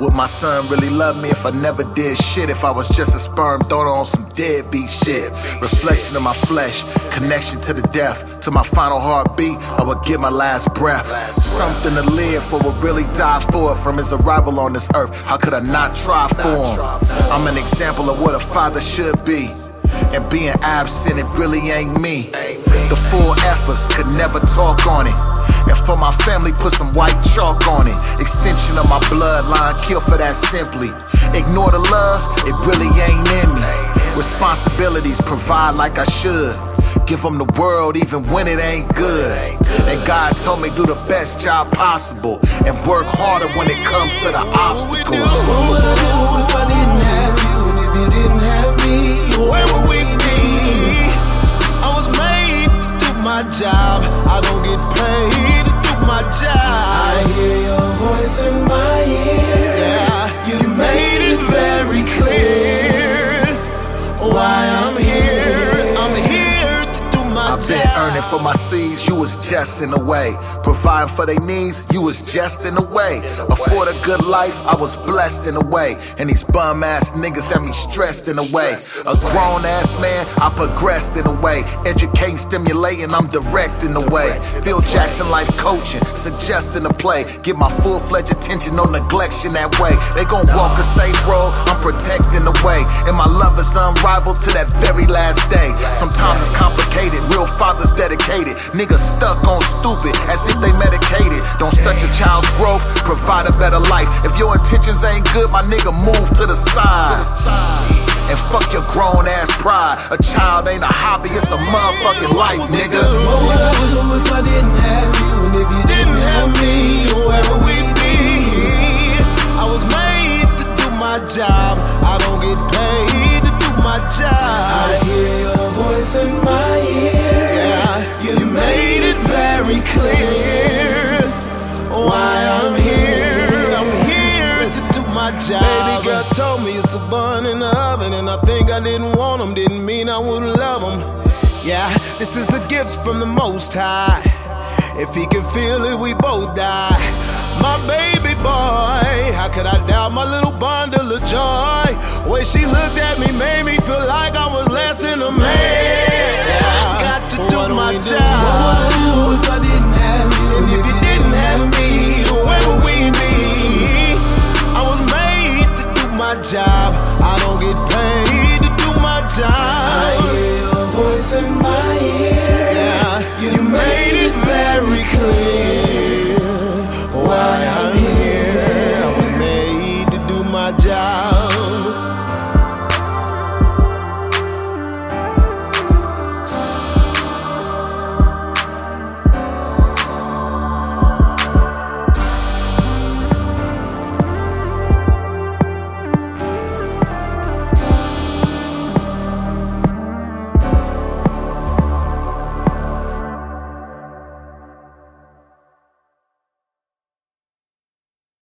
Would my son really love me if I never did shit? If I was just a sperm thrown on some deadbeat shit? Reflection of my flesh, connection to the death. To my final heartbeat, I would get my last breath. Something to live for, would really die for from his arrival on this earth. How could I not try for him? I'm an example of what a father should be. And being absent, it really ain't me. The full efforts could never talk on it. And for my family, put some white chalk on it. Extension of my bloodline, kill for that simply. Ignore the love, it really ain't in me. Responsibilities, provide like I should. Give them the world even when it ain't good. And God told me do the best job possible and work harder when it comes to the obstacles. What would I do if I didn't have you? If you didn't have me, where would we be? Earning for my seeds, you was just in the way. Providing for their needs, you was just in the way. Afford a good life, I was blessed in a way. And these bum ass niggas had me stressed in a way. A grown ass man, I progressed in a way. Educating, stimulating, I'm directing the way. Phil Jackson life coaching, suggesting a play. Give my full fledged attention, no neglection that way. They gon' walk a safe road, I'm protecting the way. And my love is unrivaled to that very last day. Sometimes it's complicated, real fathers dedicated. Niggas stuck on stupid as if they medicated. Don't stunt your child's growth, provide a better life. If your intentions ain't good, my nigga, move to the side. And fuck your grown ass pride. A child ain't a hobby, it's a motherfucking life, nigga. Oh, what would I do if I didn't have you? And if you didn't have me, oh, where would we be? Job. Baby girl told me it's a bun in the oven, and I think I didn't want them. Didn't mean I wouldn't love them. Yeah, this is a gift from the Most High. If he can feel it, we both die. My baby boy, how could I doubt my little bundle of joy? Way she looked at me made me feel like I was less than a man. Yeah, I got to do my job.